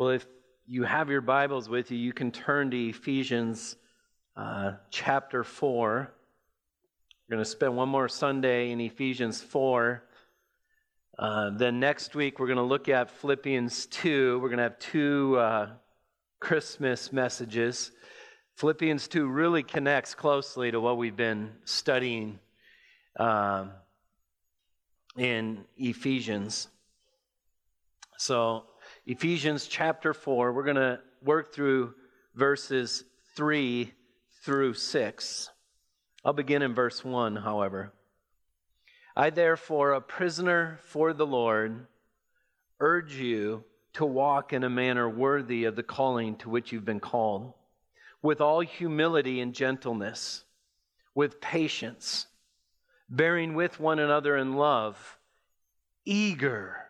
Well, if you have your Bibles with you, you can turn to Ephesians uh, chapter 4. We're going to spend one more Sunday in Ephesians 4. Uh, then next week, we're going to look at Philippians 2. We're going to have two uh, Christmas messages. Philippians 2 really connects closely to what we've been studying um, in Ephesians. So, Ephesians chapter 4, we're going to work through verses 3 through 6. I'll begin in verse 1, however. I, therefore, a prisoner for the Lord, urge you to walk in a manner worthy of the calling to which you've been called, with all humility and gentleness, with patience, bearing with one another in love, eager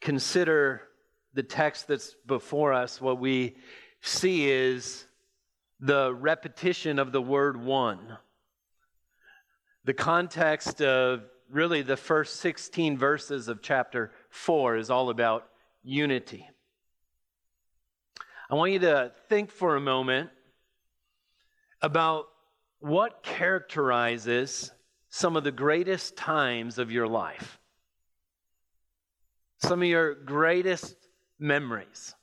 consider the text that's before us, what we see is the repetition of the word one. The context of really the first 16 verses of chapter 4 is all about unity. I want you to think for a moment about what characterizes some of the greatest times of your life some of your greatest memories.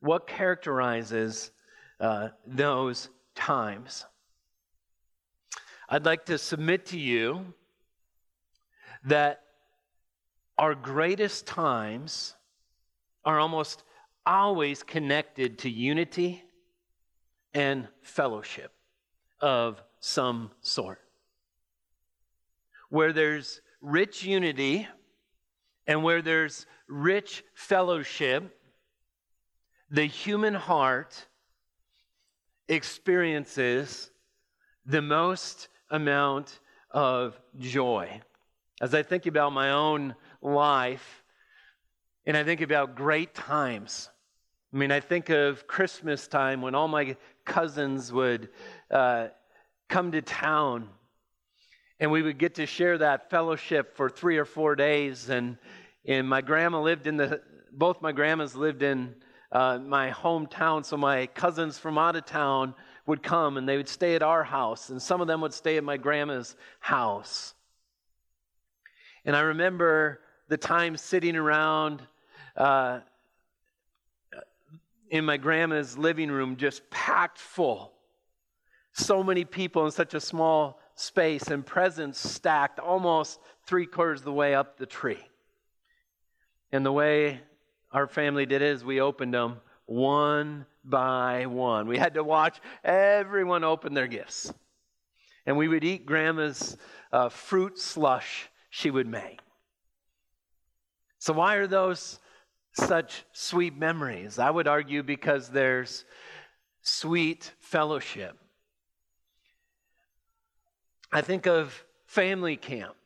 What characterizes uh, those times? I'd like to submit to you that our greatest times are almost always connected to unity and fellowship of some sort. Where there's rich unity, and where there's rich fellowship, the human heart experiences the most amount of joy. As I think about my own life, and I think about great times. I mean, I think of Christmas time when all my cousins would uh, come to town and we would get to share that fellowship for three or four days. And, and my grandma lived in the, both my grandmas lived in uh, my hometown, so my cousins from out of town would come and they would stay at our house, and some of them would stay at my grandma's house. And I remember the time sitting around uh, in my grandma's living room, just packed full. So many people in such a small space and presents stacked almost three quarters of the way up the tree. And the way our family did it is we opened them one by one. We had to watch everyone open their gifts. And we would eat grandma's uh, fruit slush she would make. So, why are those such sweet memories? I would argue because there's sweet fellowship. I think of family camp,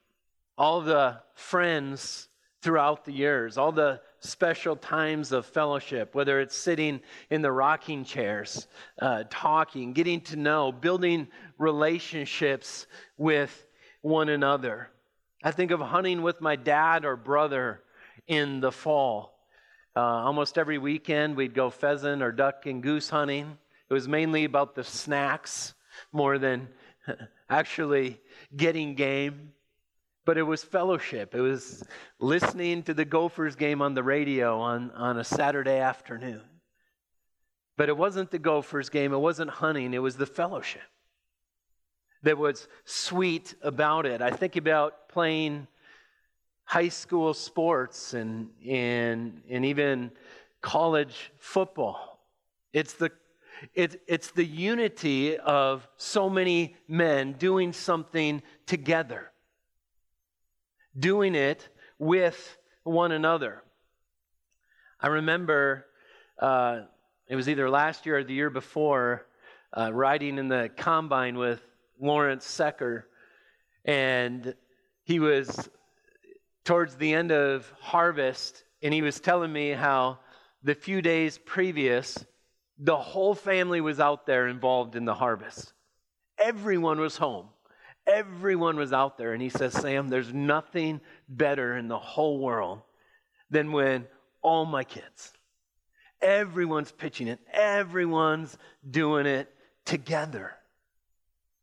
all the friends throughout the years, all the special times of fellowship, whether it's sitting in the rocking chairs, uh, talking, getting to know, building relationships with one another. I think of hunting with my dad or brother in the fall. Uh, almost every weekend, we'd go pheasant or duck and goose hunting. It was mainly about the snacks more than actually getting game, but it was fellowship. It was listening to the Gophers game on the radio on, on a Saturday afternoon. But it wasn't the Gophers game, it wasn't hunting, it was the fellowship that was sweet about it. I think about playing high school sports and, and, and even college football. It's the it, it's the unity of so many men doing something together, doing it with one another. I remember uh, it was either last year or the year before, uh, riding in the combine with Lawrence Secker, and he was towards the end of harvest, and he was telling me how the few days previous, the whole family was out there involved in the harvest. Everyone was home. Everyone was out there. And he says, Sam, there's nothing better in the whole world than when all my kids, everyone's pitching it, everyone's doing it together.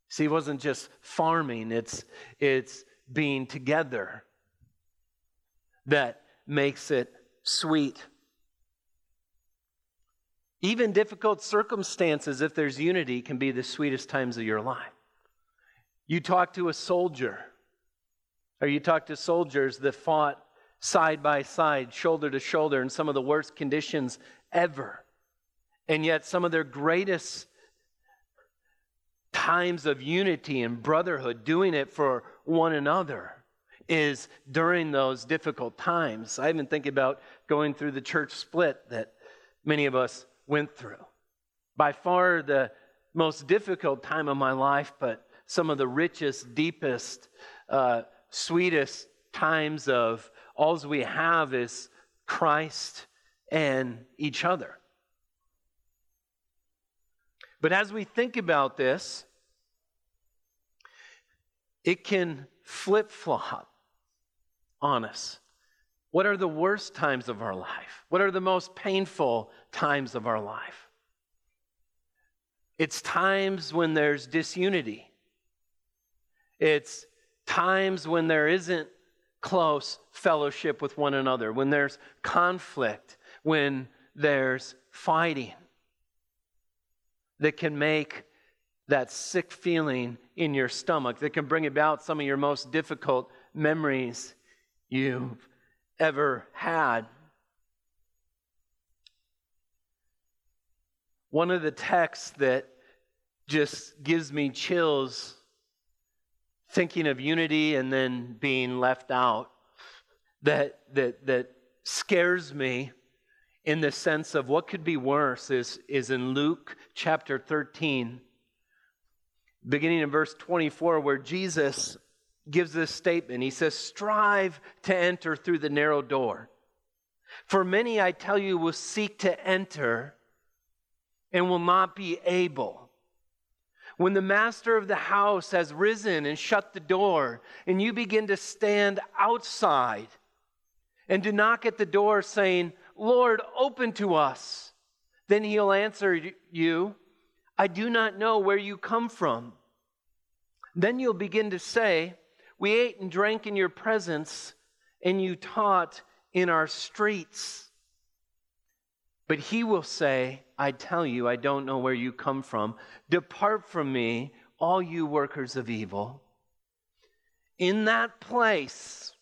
See, it wasn't just farming, it's, it's being together that makes it sweet. Even difficult circumstances, if there's unity, can be the sweetest times of your life. You talk to a soldier, or you talk to soldiers that fought side by side, shoulder to shoulder, in some of the worst conditions ever. And yet, some of their greatest times of unity and brotherhood, doing it for one another, is during those difficult times. I even think about going through the church split that many of us went through. By far the most difficult time of my life, but some of the richest, deepest, uh, sweetest times of all we have is Christ and each other. But as we think about this, it can flip flop on us. What are the worst times of our life? What are the most painful times of our life? It's times when there's disunity. It's times when there isn't close fellowship with one another, when there's conflict, when there's fighting that can make that sick feeling in your stomach, that can bring about some of your most difficult memories you've ever had. One of the texts that just gives me chills thinking of unity and then being left out that, that, that scares me in the sense of what could be worse is, is in Luke chapter 13, beginning in verse 24, where Jesus gives this statement. He says, Strive to enter through the narrow door. For many, I tell you, will seek to enter and will not be able. When the master of the house has risen and shut the door, and you begin to stand outside and to knock at the door, saying, Lord, open to us, then he'll answer you, I do not know where you come from. Then you'll begin to say, We ate and drank in your presence, and you taught in our streets. But he will say, I tell you, I don't know where you come from. Depart from me, all you workers of evil. In that place,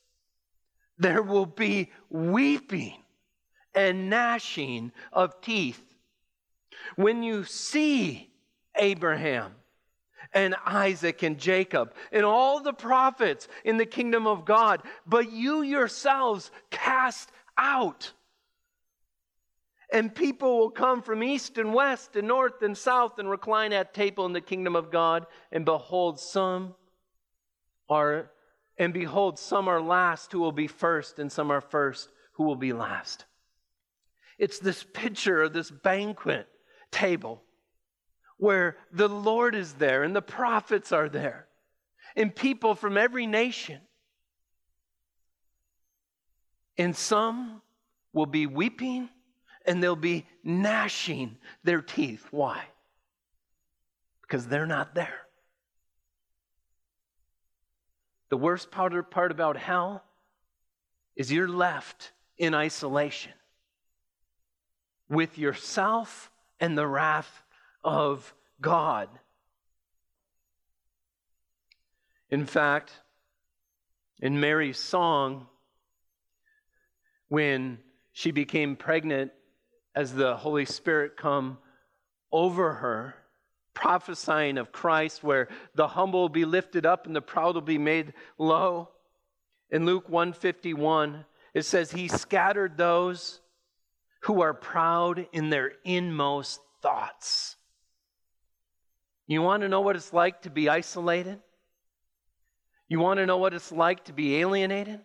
there will be weeping and gnashing of teeth. When you see Abraham and Isaac and Jacob and all the prophets in the kingdom of God, but you yourselves cast out and people will come from east and west and north and south and recline at table in the kingdom of God. And behold, some are, and behold, some are last who will be first, and some are first who will be last. It's this picture of this banquet table where the Lord is there and the prophets are there and people from every nation. And some will be weeping and they'll be gnashing their teeth. Why? Because they're not there. The worst part, about hell is you're left in isolation with yourself and the wrath of God. In fact, in Mary's song, when she became pregnant as the Holy Spirit come over her, prophesying of Christ, where the humble will be lifted up and the proud will be made low. In Luke 151, it says, He scattered those who are proud in their inmost thoughts. You want to know what it's like to be isolated? You want to know what it's like to be alienated?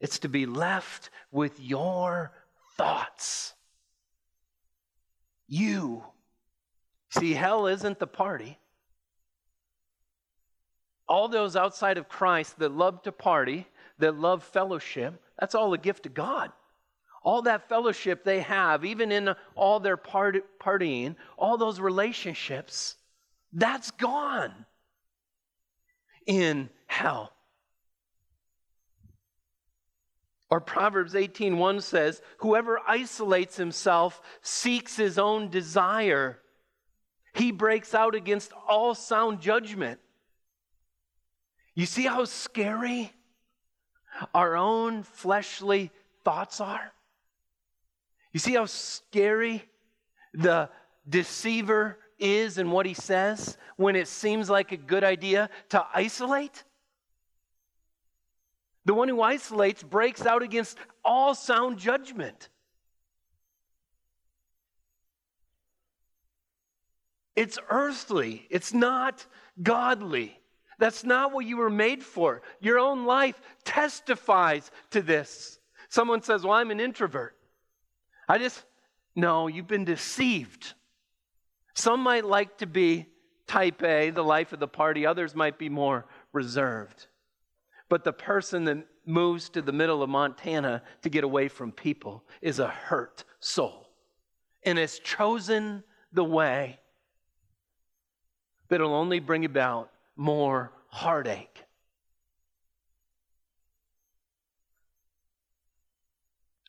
It's to be left with your thoughts. You. See, hell isn't the party. All those outside of Christ that love to party, that love fellowship, that's all a gift of God. All that fellowship they have, even in all their part- partying, all those relationships, that's gone in hell. Or Proverbs 18:1 says, "Whoever isolates himself seeks his own desire. He breaks out against all sound judgment." You see how scary our own fleshly thoughts are? You see how scary the deceiver is and what he says when it seems like a good idea to isolate? The one who isolates breaks out against all sound judgment. It's earthly, it's not godly. That's not what you were made for. Your own life testifies to this. Someone says, Well, I'm an introvert. I just, no, you've been deceived. Some might like to be type A, the life of the party, others might be more reserved. But the person that moves to the middle of Montana to get away from people is a hurt soul and has chosen the way that'll only bring about more heartache.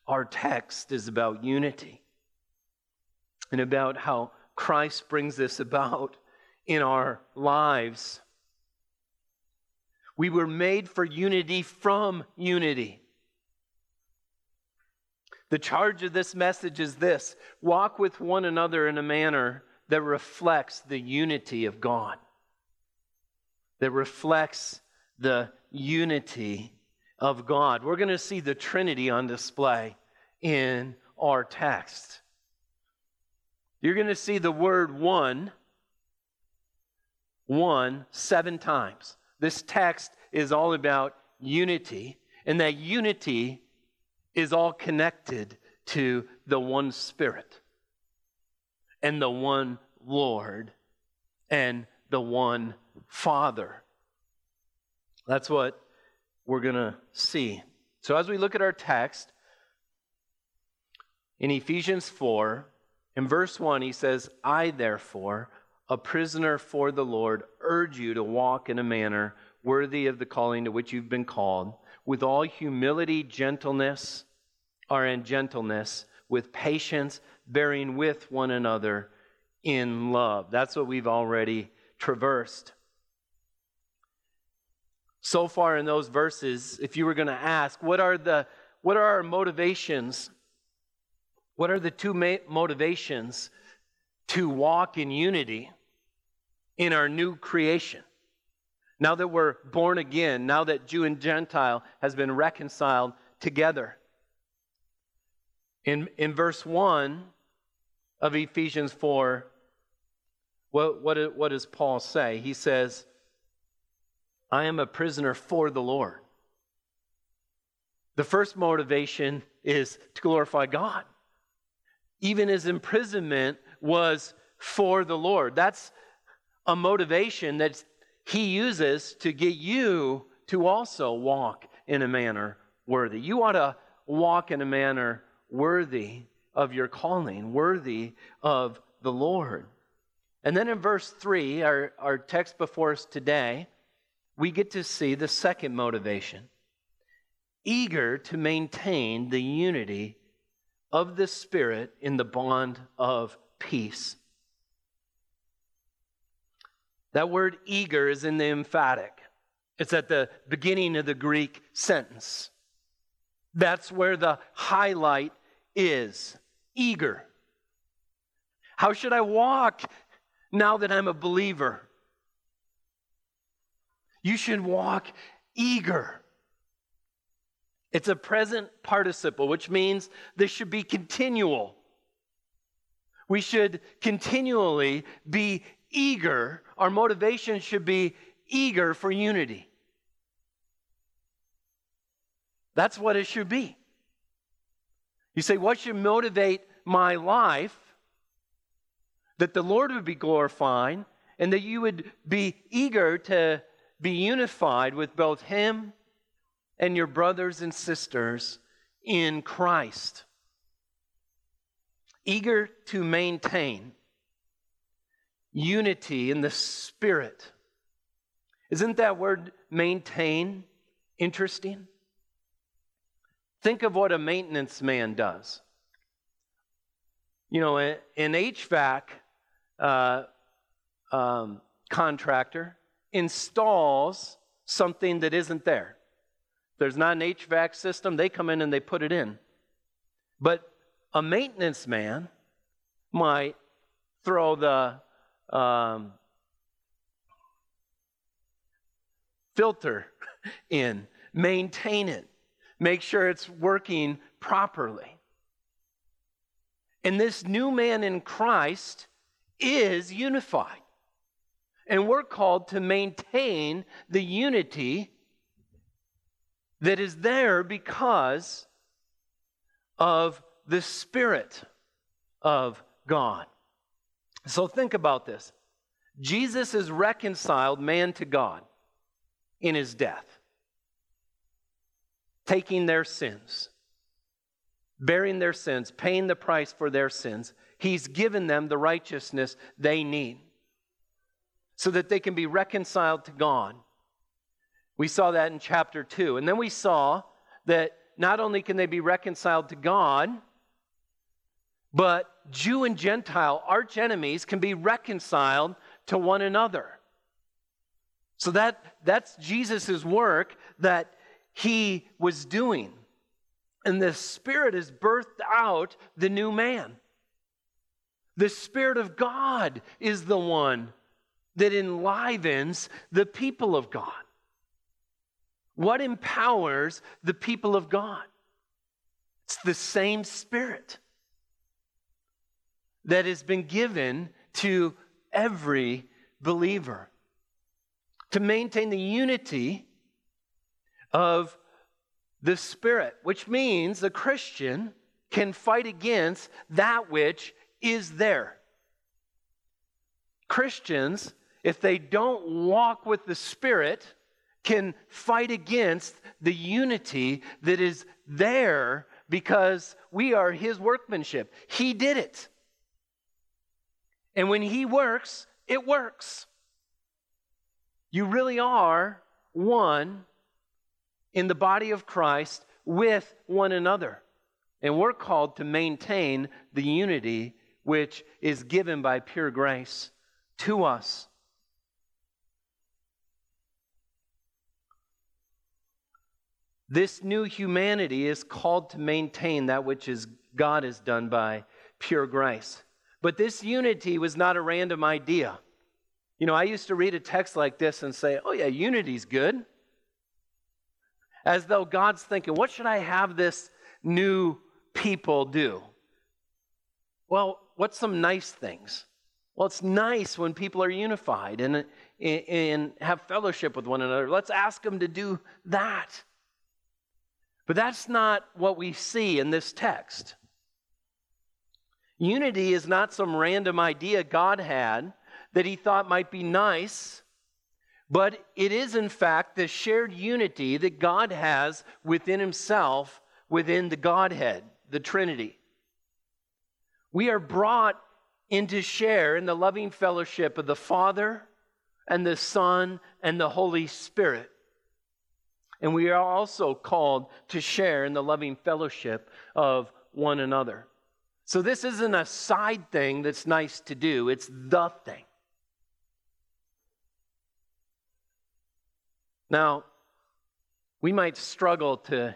Our text is about unity and about how Christ brings this about in our lives. We were made for unity from unity. The charge of this message is this walk with one another in a manner that reflects the unity of God, that reflects the unity of God. We're going to see the Trinity on display in our text. You're going to see the word one, one, seven times. This text is all about unity, and that unity is all connected to the one Spirit and the one Lord and the one Father. That's what we're going to see. So, as we look at our text in Ephesians 4, in verse 1, he says, I, therefore, a prisoner for the Lord, urge you to walk in a manner worthy of the calling to which you've been called, with all humility, gentleness, or in gentleness, with patience, bearing with one another in love. That's what we've already traversed. So far in those verses, if you were going to ask, what are the what are our motivations what are the two motivations to walk in unity in our new creation? Now that we're born again, now that Jew and Gentile has been reconciled together. In, in verse 1 of Ephesians 4, what, what, what does Paul say? He says, I am a prisoner for the Lord. The first motivation is to glorify God even his imprisonment was for the Lord. That's a motivation that he uses to get you to also walk in a manner worthy. You ought to walk in a manner worthy of your calling, worthy of the Lord. And then in verse 3, our, our text before us today, we get to see the second motivation eager to maintain the unity of the Spirit in the bond of peace. That word eager is in the emphatic, it's at the beginning of the Greek sentence. That's where the highlight is eager. How should I walk now that I'm a believer? You should walk eager. It's a present participle, which means this should be continual. We should continually be eager, our motivation should be eager for unity. That's what it should be. You say, what should motivate my life? That the Lord would be glorified and that you would be eager to be unified with both Him and your brothers and sisters in Christ. Eager to maintain unity in the Spirit. Isn't that word maintain interesting? Think of what a maintenance man does. You know, an HVAC uh, um, contractor installs something that isn't there. There's not an HVAC system, they come in and they put it in. But a maintenance man might throw the um, filter in, maintain it, make sure it's working properly. And this new man in Christ is unified. And we're called to maintain the unity that is there because of the Spirit of God. So think about this Jesus is reconciled man to God in his death, taking their sins, bearing their sins, paying the price for their sins. He's given them the righteousness they need so that they can be reconciled to God. We saw that in chapter 2. And then we saw that not only can they be reconciled to God, but Jew and Gentile, arch enemies, can be reconciled to one another. So that, that's Jesus' work that he was doing. And the Spirit has birthed out the new man. The Spirit of God is the one that enlivens the people of God. What empowers the people of God? It's the same Spirit that has been given to every believer to maintain the unity of the Spirit, which means the Christian can fight against that which is there. Christians, if they don't walk with the Spirit, can fight against the unity that is there because we are His workmanship. He did it. And when He works, it works. You really are one in the body of Christ with one another. And we're called to maintain the unity which is given by pure grace to us. This new humanity is called to maintain that which is God has done by pure grace. But this unity was not a random idea. You know, I used to read a text like this and say, oh, yeah, unity's good. As though God's thinking, what should I have this new people do? Well, what's some nice things? Well, it's nice when people are unified and, and have fellowship with one another. Let's ask them to do that. But that's not what we see in this text. Unity is not some random idea God had that he thought might be nice, but it is, in fact, the shared unity that God has within himself, within the Godhead, the Trinity. We are brought into share in the loving fellowship of the Father and the Son and the Holy Spirit. And we are also called to share in the loving fellowship of one another. So this isn't a side thing that's nice to do, it's the thing. Now, we might struggle to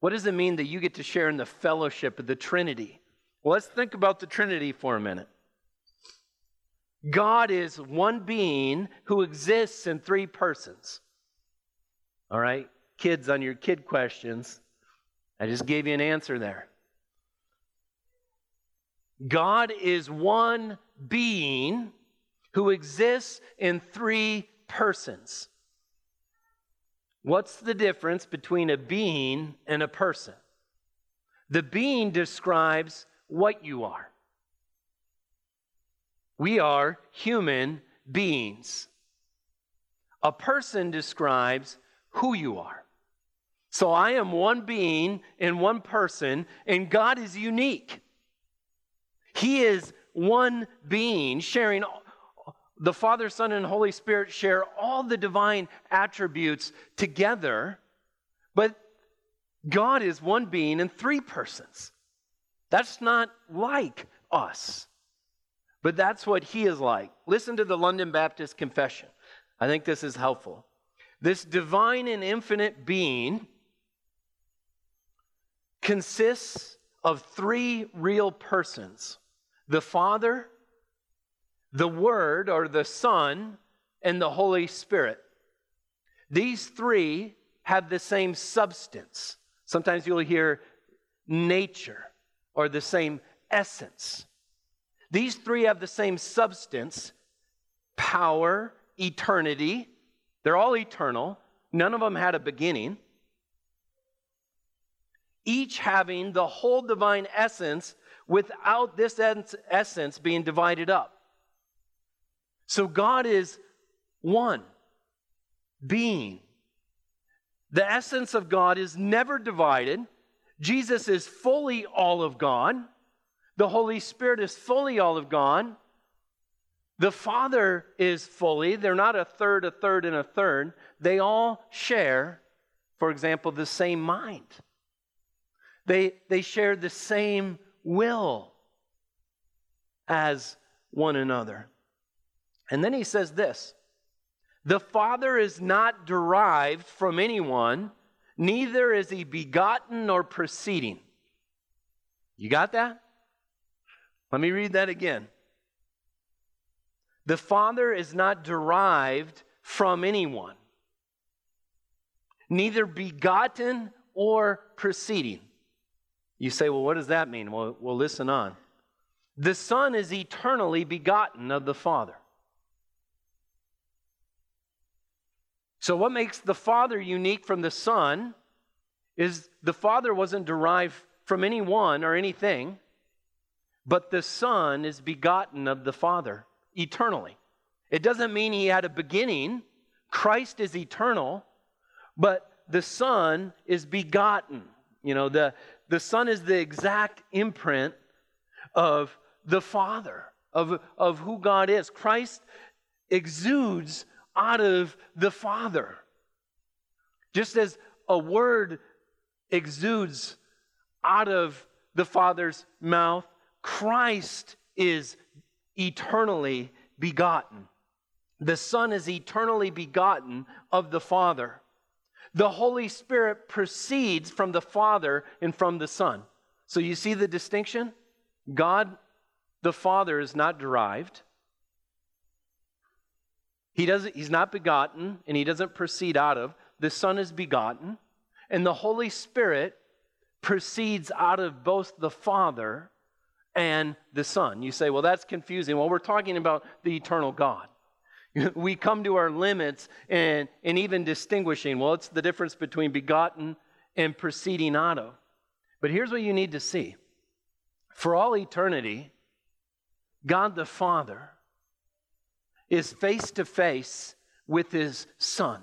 what does it mean that you get to share in the fellowship of the Trinity? Well, let's think about the Trinity for a minute. God is one being who exists in three persons. All right, kids, on your kid questions, I just gave you an answer there. God is one being who exists in three persons. What's the difference between a being and a person? The being describes what you are. We are human beings. A person describes who you are. So I am one being and one person, and God is unique. He is one being, sharing the Father, Son, and Holy Spirit share all the divine attributes together, but God is one being in three persons. That's not like us, but that's what He is like. Listen to the London Baptist Confession. I think this is helpful. This divine and infinite being consists of three real persons the Father, the Word or the Son, and the Holy Spirit. These three have the same substance. Sometimes you'll hear nature or the same essence. These three have the same substance, power, eternity. They're all eternal. None of them had a beginning. Each having the whole divine essence without this essence being divided up. So God is one being. The essence of God is never divided. Jesus is fully all of God. The Holy Spirit is fully all of God. The Father is fully, they're not a third, a third, and a third. They all share, for example, the same mind. They, they share the same will as one another. And then he says this The Father is not derived from anyone, neither is he begotten nor proceeding. You got that? Let me read that again. The Father is not derived from anyone, neither begotten or proceeding. You say, well, what does that mean? Well, well, listen on. The Son is eternally begotten of the Father. So, what makes the Father unique from the Son is the Father wasn't derived from anyone or anything, but the Son is begotten of the Father eternally. It doesn't mean he had a beginning. Christ is eternal, but the Son is begotten. You know, the, the Son is the exact imprint of the Father, of, of who God is. Christ exudes out of the Father. Just as a word exudes out of the Father's mouth, Christ is eternally begotten. The Son is eternally begotten of the Father. The Holy Spirit proceeds from the Father and from the Son. So you see the distinction? God the Father is not derived. He doesn't, he's not begotten and he doesn't proceed out of. The Son is begotten, and the Holy Spirit proceeds out of both the Father and the Son. You say, well, that's confusing. Well, we're talking about the eternal God. We come to our limits and, and even distinguishing. Well, it's the difference between begotten and proceeding out of. But here's what you need to see for all eternity, God the Father is face to face with his son.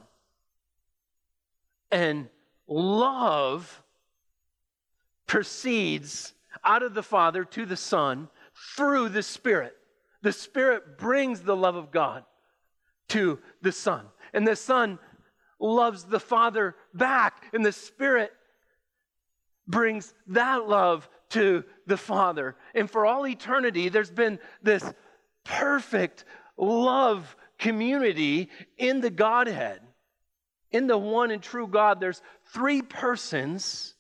And love proceeds out of the Father to the Son through the Spirit. The Spirit brings the love of God to the Son. And the Son loves the Father back, and the Spirit brings that love to the Father. And for all eternity, there's been this perfect love community in the Godhead. In the one and true God, there's three persons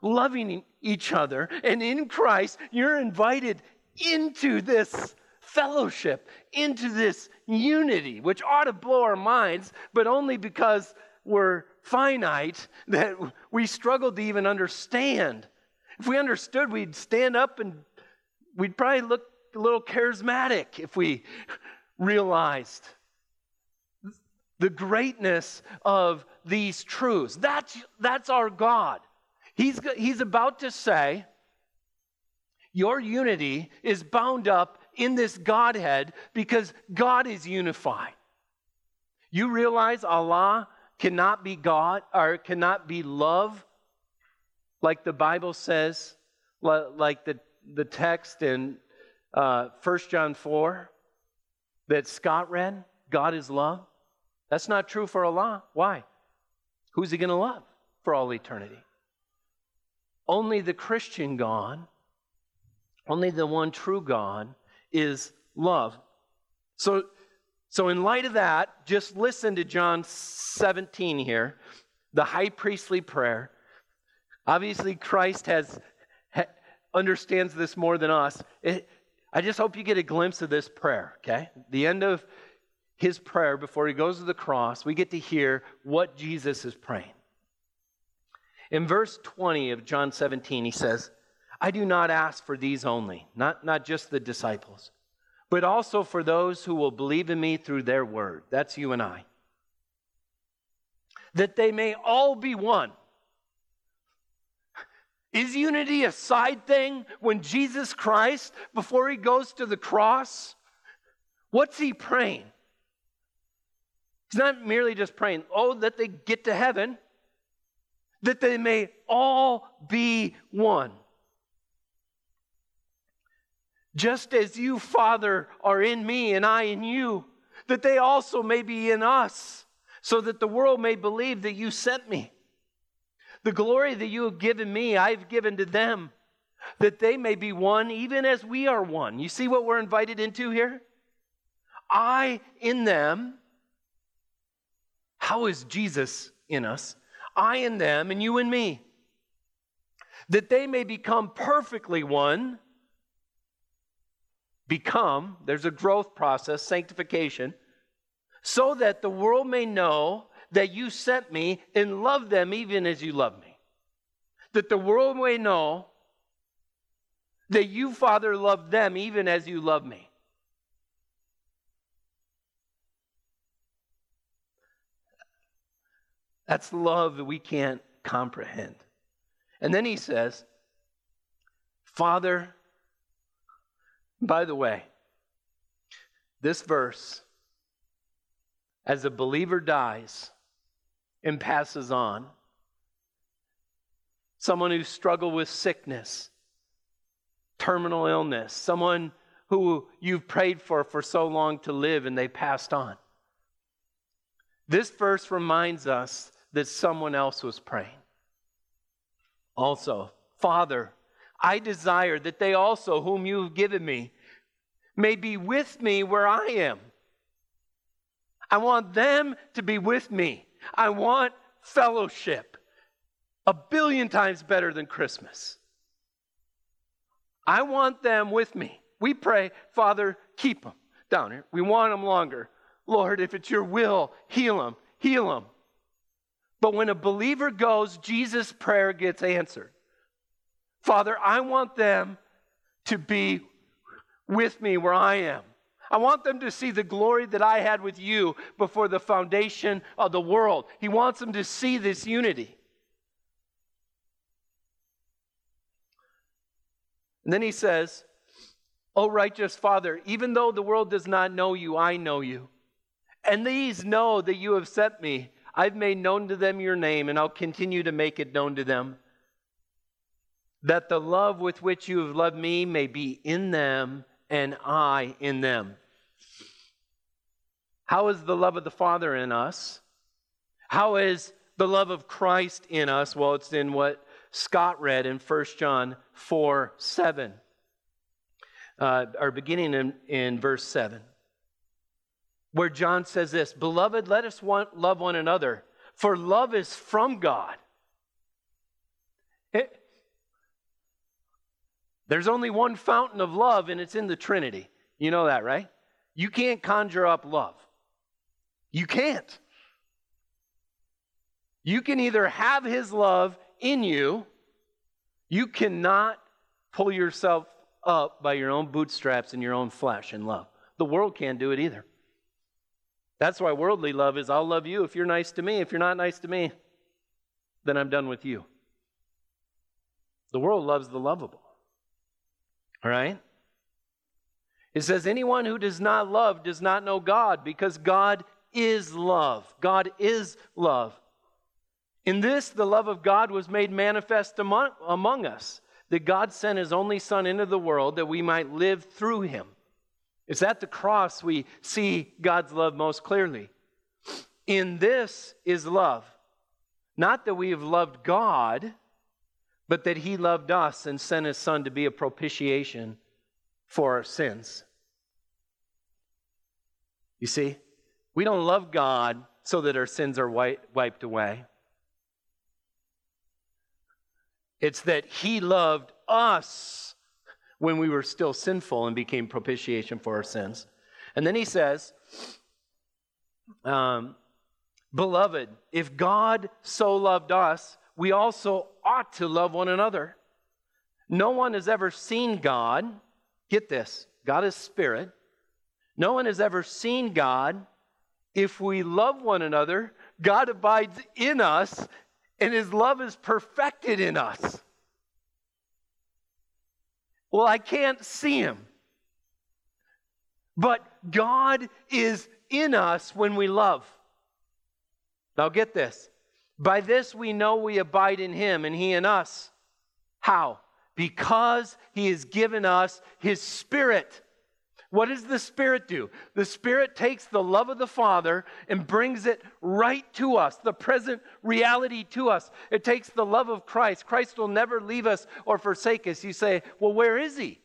loving each other. And in Christ, you're invited into this fellowship, into this unity, which ought to blow our minds, but only because we're finite that we struggle to even understand. If we understood, we'd stand up and we'd probably look a little charismatic if we realized the greatness of these truths. That's, that's our God. He's, he's about to say, Your unity is bound up in this Godhead because God is unified. You realize Allah cannot be God or cannot be love, like the Bible says, like the, the text in uh, 1 John 4 that Scott read God is love. That's not true for Allah. Why? Who's he going to love for all eternity? Only the Christian God, only the one true God is love. So, so in light of that, just listen to John 17 here, the high priestly prayer. Obviously, Christ has ha, understands this more than us. It, I just hope you get a glimpse of this prayer, okay? The end of his prayer before he goes to the cross, we get to hear what Jesus is praying. In verse 20 of John 17, he says, I do not ask for these only, not, not just the disciples, but also for those who will believe in me through their word. That's you and I. That they may all be one. Is unity a side thing when Jesus Christ, before he goes to the cross, what's he praying? He's not merely just praying, oh, that they get to heaven, that they may all be one. Just as you, Father, are in me and I in you, that they also may be in us, so that the world may believe that you sent me. The glory that you have given me, I've given to them, that they may be one, even as we are one. You see what we're invited into here? I in them. How is Jesus in us? I in them, and you in me. That they may become perfectly one become, there's a growth process, sanctification, so that the world may know that you sent me and love them even as you love me. That the world may know that you, Father, love them even as you love me. That's love that we can't comprehend. And then he says, Father, by the way, this verse, as a believer dies and passes on, someone who struggled with sickness, terminal illness, someone who you've prayed for for so long to live and they passed on. This verse reminds us that someone else was praying. Also, Father, I desire that they also, whom you have given me, may be with me where I am. I want them to be with me. I want fellowship a billion times better than Christmas. I want them with me. We pray, Father, keep them down here. We want them longer. Lord, if it's your will, heal them, heal them. But when a believer goes, Jesus' prayer gets answered. Father, I want them to be with me where I am. I want them to see the glory that I had with you before the foundation of the world. He wants them to see this unity. And then he says, O righteous Father, even though the world does not know you, I know you. And these know that you have sent me. I've made known to them your name, and I'll continue to make it known to them that the love with which you have loved me may be in them and I in them. How is the love of the Father in us? How is the love of Christ in us? Well, it's in what Scott read in 1 John 4 7, uh, or beginning in, in verse 7, where John says this Beloved, let us want, love one another, for love is from God. It, there's only one fountain of love, and it's in the Trinity. You know that, right? You can't conjure up love. You can't. You can either have his love in you, you cannot pull yourself up by your own bootstraps and your own flesh and love. The world can't do it either. That's why worldly love is I'll love you if you're nice to me. If you're not nice to me, then I'm done with you. The world loves the lovable. All right? It says, anyone who does not love does not know God because God is love. God is love. In this, the love of God was made manifest among, among us, that God sent his only Son into the world that we might live through him. It's at the cross we see God's love most clearly. In this is love. Not that we have loved God, but that he loved us and sent his Son to be a propitiation for our sins. You see, we don't love God so that our sins are wiped away. It's that He loved us when we were still sinful and became propitiation for our sins. And then He says, um, Beloved, if God so loved us, we also ought to love one another. No one has ever seen God Get this God is spirit. No one has ever seen God. If we love one another, God abides in us and his love is perfected in us. Well, I can't see him. But God is in us when we love. Now, get this. By this we know we abide in him and he in us. How? because he has given us his spirit. What does the Spirit do? The Spirit takes the love of the Father and brings it right to us, the present reality to us. It takes the love of Christ. Christ will never leave us or forsake us. You say, well, where is he?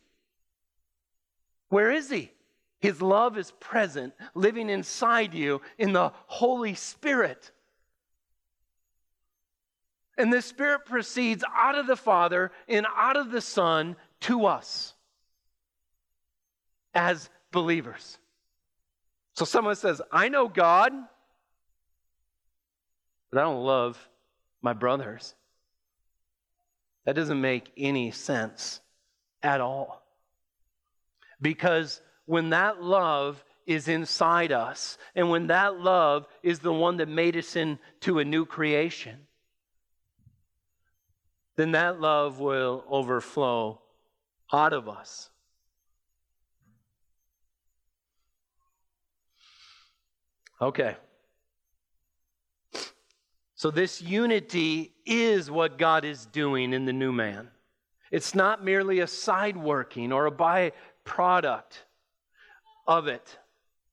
Where is he? His love is present, living inside you in the Holy Spirit. And the Spirit proceeds out of the Father and out of the Son to us as believers. So someone says, I know God, but I don't love my brothers. That doesn't make any sense at all. Because when that love is inside us, and when that love is the one that made us into a new creation, then that love will overflow out of us. Okay. So, this unity is what God is doing in the new man. It's not merely a side working or a byproduct of it.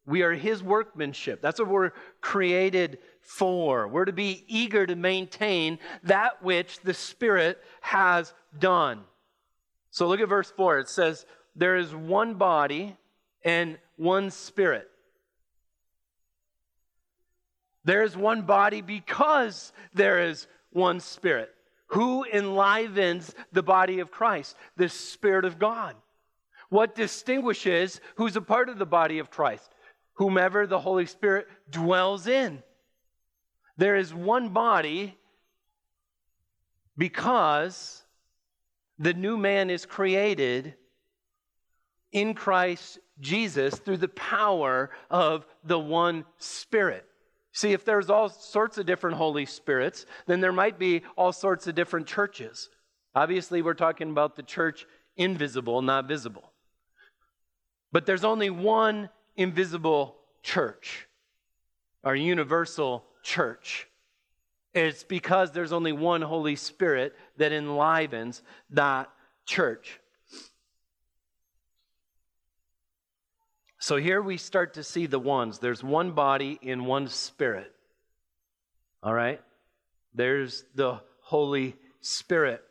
We are His workmanship. That's what we're created for. We're to be eager to maintain that which the Spirit has done. So look at verse 4. It says, There is one body and one Spirit. There is one body because there is one Spirit. Who enlivens the body of Christ? The Spirit of God. What distinguishes who's a part of the body of Christ? Whomever the Holy Spirit dwells in. There is one body because the new man is created in Christ Jesus through the power of the one Spirit. See, if there's all sorts of different Holy Spirits, then there might be all sorts of different churches. Obviously, we're talking about the church invisible, not visible. But there's only one invisible church, our universal church. It's because there's only one Holy Spirit that enlivens that church. So here we start to see the ones. There's one body in one spirit. All right? There's the Holy Spirit.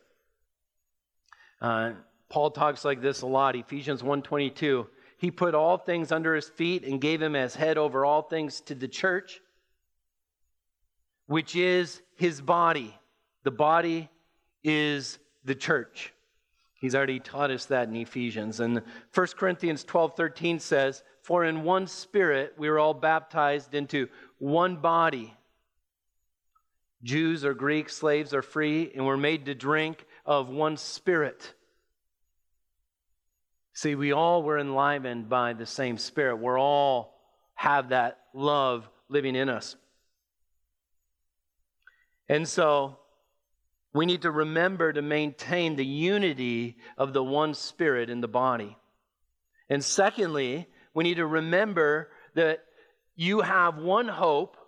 Uh, Paul talks like this a lot. Ephesians 1:22. He put all things under his feet and gave him as head over all things to the church, which is his body. The body is the church. He's already taught us that in Ephesians. And 1 Corinthians 12 13 says, For in one spirit we were all baptized into one body, Jews or Greeks, slaves or free, and we're made to drink of one spirit. See, we all were enlivened by the same spirit. We're all have that love living in us. And so we need to remember to maintain the unity of the one spirit in the body. And secondly, we need to remember that you have one hope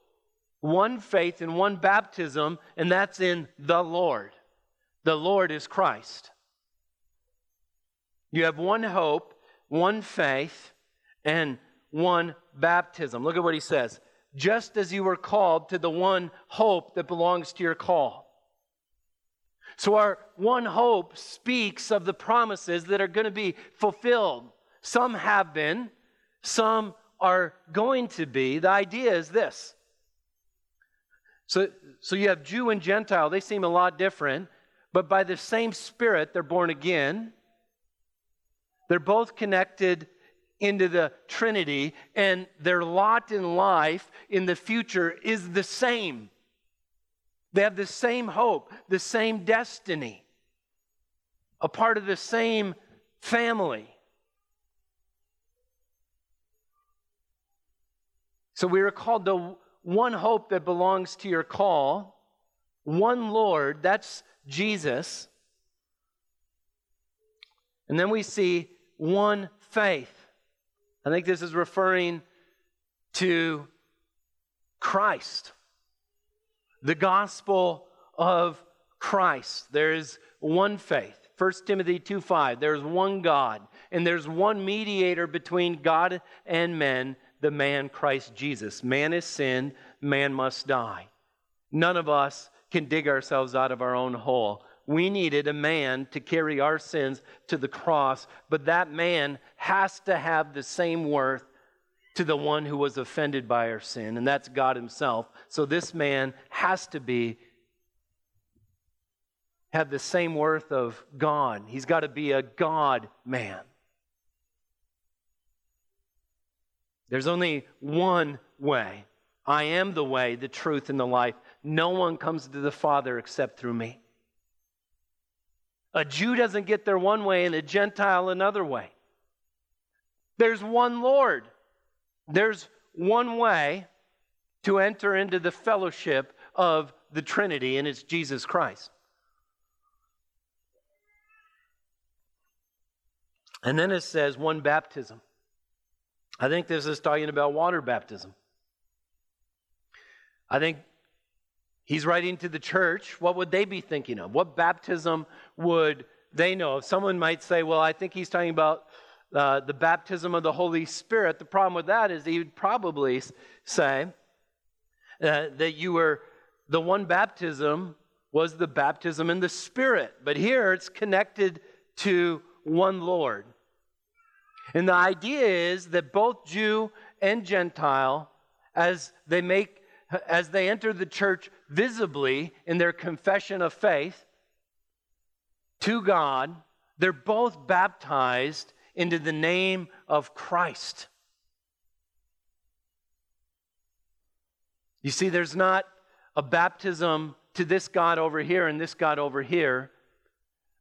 one faith and one baptism, and that's in the Lord. The Lord is Christ. You have one hope, one faith, and one baptism. Look at what he says. Just as you were called to the one hope that belongs to your call. So, our one hope speaks of the promises that are going to be fulfilled. Some have been, some are going to be. The idea is this so, so you have Jew and Gentile, they seem a lot different, but by the same Spirit, they're born again. They're both connected into the Trinity, and their lot in life in the future is the same. They have the same hope, the same destiny, a part of the same family. So we are called to one hope that belongs to your call, one Lord, that's Jesus. And then we see one faith. I think this is referring to Christ, the gospel of Christ. There is one faith. 1 Timothy 2 5, there's one God, and there's one mediator between God and men, the man Christ Jesus. Man is sin, man must die. None of us can dig ourselves out of our own hole. We needed a man to carry our sins to the cross, but that man has to have the same worth to the one who was offended by our sin, and that's God Himself. So this man has to be have the same worth of God. He's got to be a God man. There's only one way. I am the way, the truth, and the life. No one comes to the Father except through me. A Jew doesn't get there one way and a Gentile another way. There's one Lord. There's one way to enter into the fellowship of the Trinity, and it's Jesus Christ. And then it says one baptism. I think this is talking about water baptism. I think he's writing to the church. What would they be thinking of? What baptism would they know? Someone might say, well, I think he's talking about uh, the baptism of the Holy Spirit. The problem with that is he would probably say uh, that you were, the one baptism was the baptism in the Spirit. But here it's connected to one Lord. And the idea is that both Jew and Gentile, as they make as they enter the church visibly in their confession of faith to God, they're both baptized into the name of Christ. You see, there's not a baptism to this God over here and this God over here,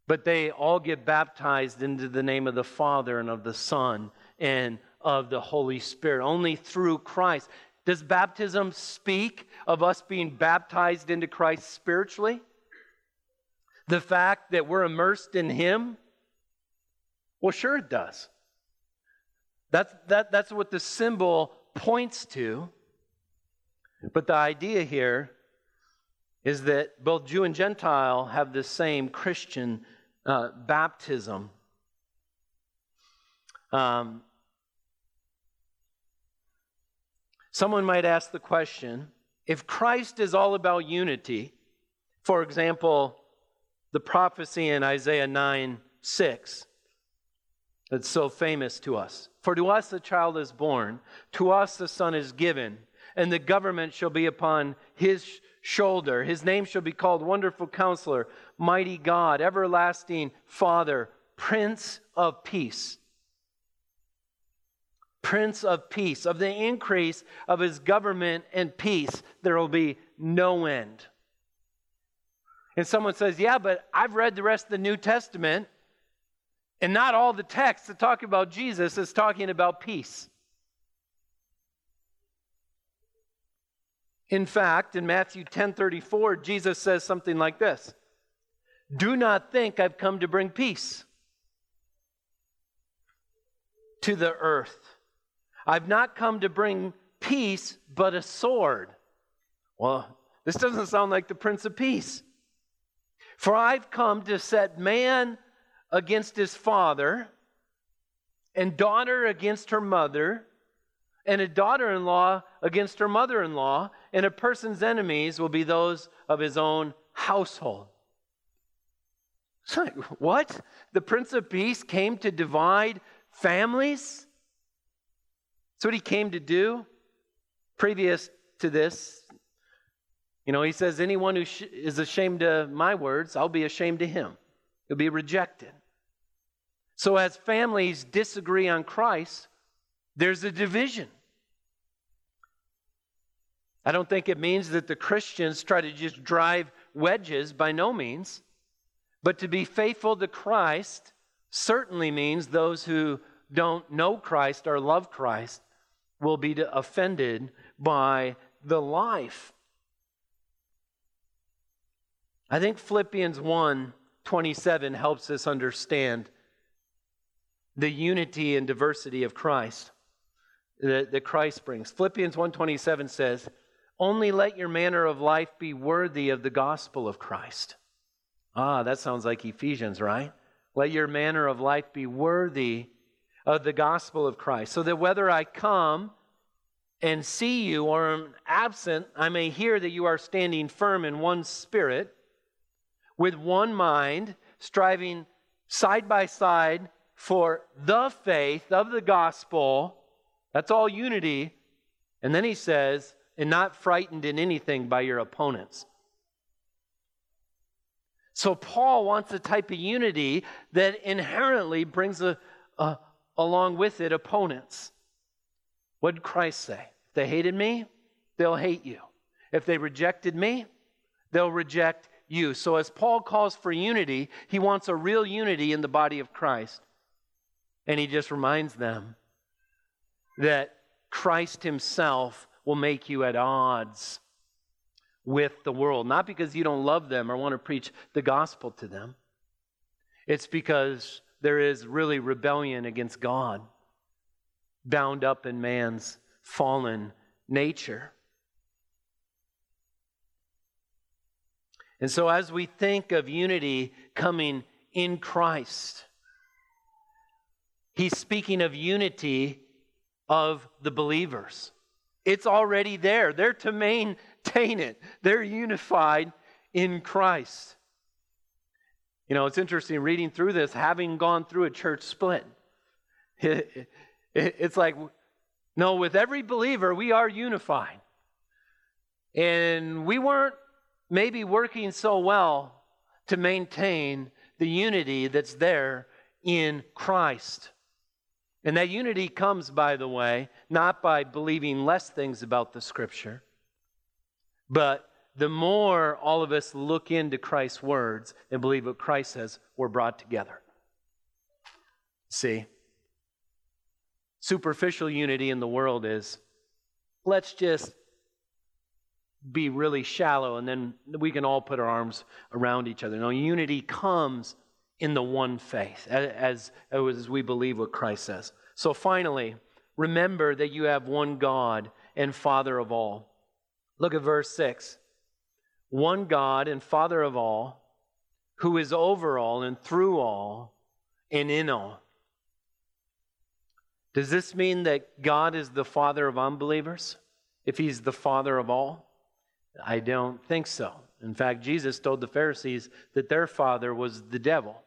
but they all get baptized into the name of the Father and of the Son and of the Holy Spirit, only through Christ. Does baptism speak of us being baptized into Christ spiritually? The fact that we're immersed in Him? Well, sure it does. That's, that, that's what the symbol points to. But the idea here is that both Jew and Gentile have the same Christian uh, baptism. Um, Someone might ask the question if Christ is all about unity, for example, the prophecy in Isaiah 9 6, that's so famous to us. For to us a child is born, to us a son is given, and the government shall be upon his shoulder. His name shall be called Wonderful Counselor, Mighty God, Everlasting Father, Prince of Peace. Prince of Peace. Of the increase of his government and peace, there will be no end. And someone says, Yeah, but I've read the rest of the New Testament, and not all the texts that talk about Jesus is talking about peace. In fact, in Matthew 10:34, Jesus says something like this: "Do not think I've come to bring peace to the earth. I've not come to bring peace, but a sword." Well, this doesn't sound like the Prince of Peace. For I've come to set man against his father, and daughter against her mother, and a daughter in law against her mother in law, and a person's enemies will be those of his own household. what? The Prince of Peace came to divide families? That's what he came to do. Previous to this, you know, he says, Anyone who sh- is ashamed of my words, I'll be ashamed of him. He'll be rejected. So, as families disagree on Christ, there's a division. I don't think it means that the Christians try to just drive wedges, by no means. But to be faithful to Christ certainly means those who don't know Christ or love Christ will be offended by the life. I think Philippians 1 27 helps us understand the unity and diversity of Christ that, that Christ brings. Philippians 1:27 says, only let your manner of life be worthy of the gospel of Christ. Ah, that sounds like Ephesians, right? Let your manner of life be worthy of the gospel of Christ, so that whether I come and see you or am absent, I may hear that you are standing firm in one spirit, with one mind, striving side by side for the faith of the gospel. That's all unity. And then he says, and not frightened in anything by your opponents. So, Paul wants a type of unity that inherently brings a, a, along with it opponents. What did Christ say? If they hated me, they'll hate you. If they rejected me, they'll reject you. So, as Paul calls for unity, he wants a real unity in the body of Christ. And he just reminds them that Christ himself will make you at odds with the world. Not because you don't love them or want to preach the gospel to them, it's because there is really rebellion against God bound up in man's fallen nature. And so, as we think of unity coming in Christ, he's speaking of unity of the believers. It's already there. They're to maintain it, they're unified in Christ. You know, it's interesting reading through this, having gone through a church split. it's like, no, with every believer, we are unified. And we weren't maybe working so well to maintain the unity that's there in Christ. And that unity comes, by the way, not by believing less things about the scripture, but the more all of us look into Christ's words and believe what Christ says, we're brought together. See? Superficial unity in the world is let's just be really shallow and then we can all put our arms around each other. No, unity comes in the one faith, as, as we believe what Christ says. So finally, remember that you have one God and Father of all. Look at verse 6. One God and Father of all, who is over all and through all and in all. Does this mean that God is the father of unbelievers? If he's the father of all? I don't think so. In fact, Jesus told the Pharisees that their father was the devil.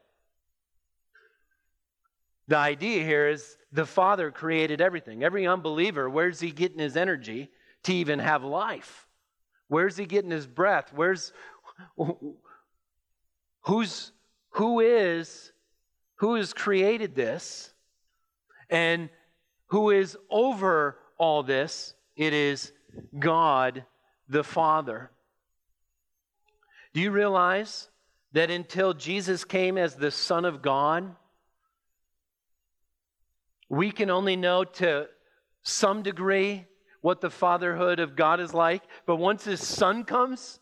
The idea here is the Father created everything. Every unbeliever, where's he getting his energy to even have life? Where's he getting his breath? Where's who's who is who has created this and who is over all this? It is God the Father. Do you realize that until Jesus came as the Son of God, we can only know to some degree what the fatherhood of God is like. But once his son comes,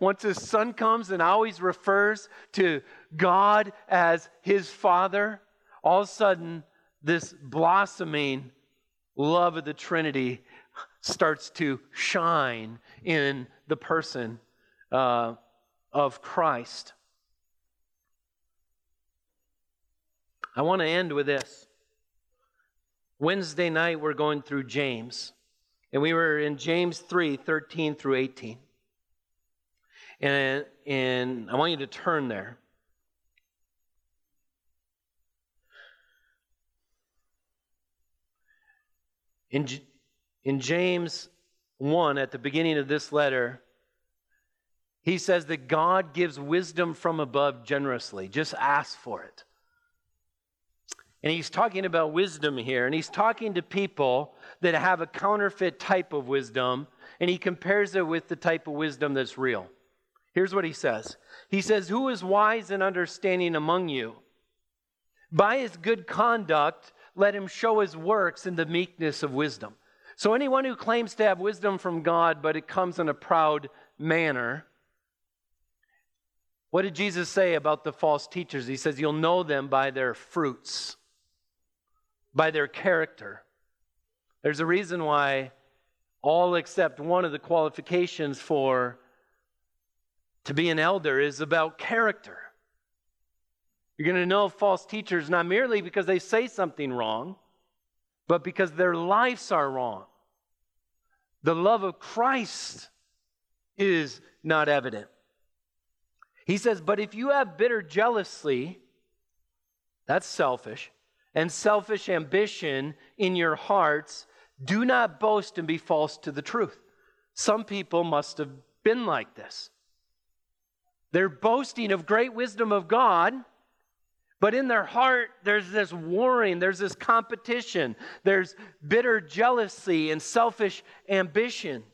once his son comes and always refers to God as his father, all of a sudden, this blossoming love of the Trinity starts to shine in the person uh, of Christ. I want to end with this. Wednesday night, we're going through James. And we were in James 3 13 through 18. And, and I want you to turn there. In, in James 1, at the beginning of this letter, he says that God gives wisdom from above generously. Just ask for it. And he's talking about wisdom here, and he's talking to people that have a counterfeit type of wisdom, and he compares it with the type of wisdom that's real. Here's what he says He says, Who is wise and understanding among you? By his good conduct, let him show his works in the meekness of wisdom. So, anyone who claims to have wisdom from God, but it comes in a proud manner, what did Jesus say about the false teachers? He says, You'll know them by their fruits by their character. There's a reason why all except one of the qualifications for to be an elder is about character. You're going to know false teachers not merely because they say something wrong, but because their lives are wrong. The love of Christ is not evident. He says, But if you have bitter jealousy, that's selfish and selfish ambition in your hearts, do not boast and be false to the truth. Some people must have been like this. They're boasting of great wisdom of God, but in their heart, there's this warring, there's this competition, there's bitter jealousy and selfish ambition.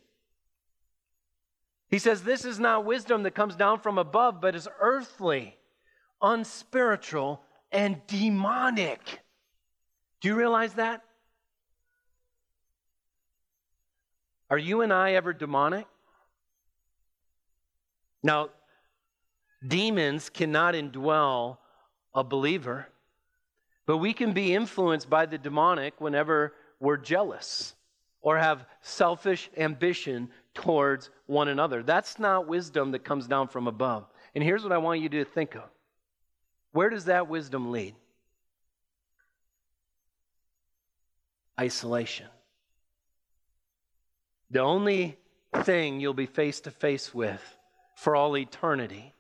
He says, This is not wisdom that comes down from above, but is earthly, unspiritual, and demonic. Do you realize that? Are you and I ever demonic? Now, demons cannot indwell a believer, but we can be influenced by the demonic whenever we're jealous or have selfish ambition towards one another. That's not wisdom that comes down from above. And here's what I want you to think of where does that wisdom lead? Isolation. The only thing you'll be face to face with for all eternity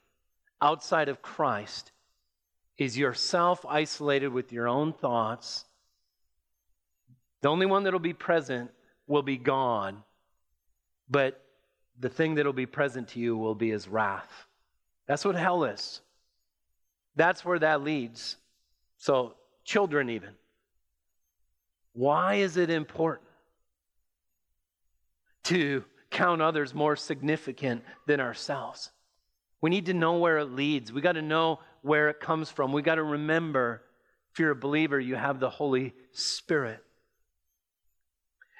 outside of Christ is yourself isolated with your own thoughts. The only one that'll be present will be gone, but the thing that'll be present to you will be his wrath. That's what hell is. That's where that leads. So, children, even. Why is it important to count others more significant than ourselves? We need to know where it leads. We got to know where it comes from. We got to remember if you're a believer, you have the Holy Spirit.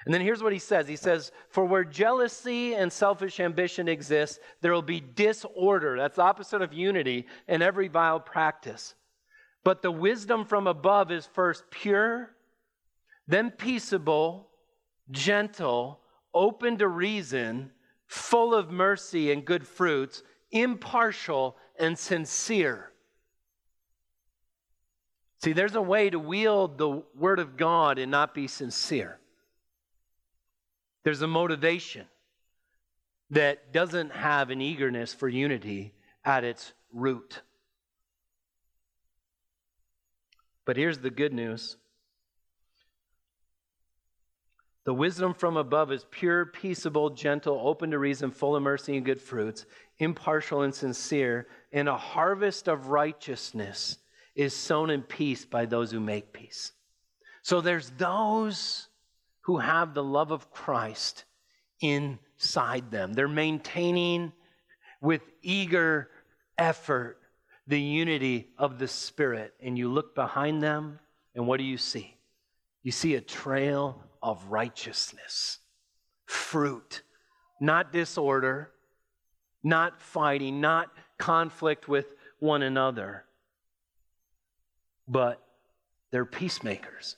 And then here's what he says He says, For where jealousy and selfish ambition exist, there will be disorder. That's the opposite of unity in every vile practice. But the wisdom from above is first pure then peaceable, gentle, open to reason, full of mercy and good fruits, impartial and sincere. See, there's a way to wield the Word of God and not be sincere. There's a motivation that doesn't have an eagerness for unity at its root. But here's the good news the wisdom from above is pure, peaceable, gentle, open to reason, full of mercy and good fruits, impartial and sincere, and a harvest of righteousness is sown in peace by those who make peace. So there's those who have the love of Christ inside them. They're maintaining with eager effort the unity of the Spirit. And you look behind them, and what do you see? You see a trail of righteousness, fruit, not disorder, not fighting, not conflict with one another, but they're peacemakers.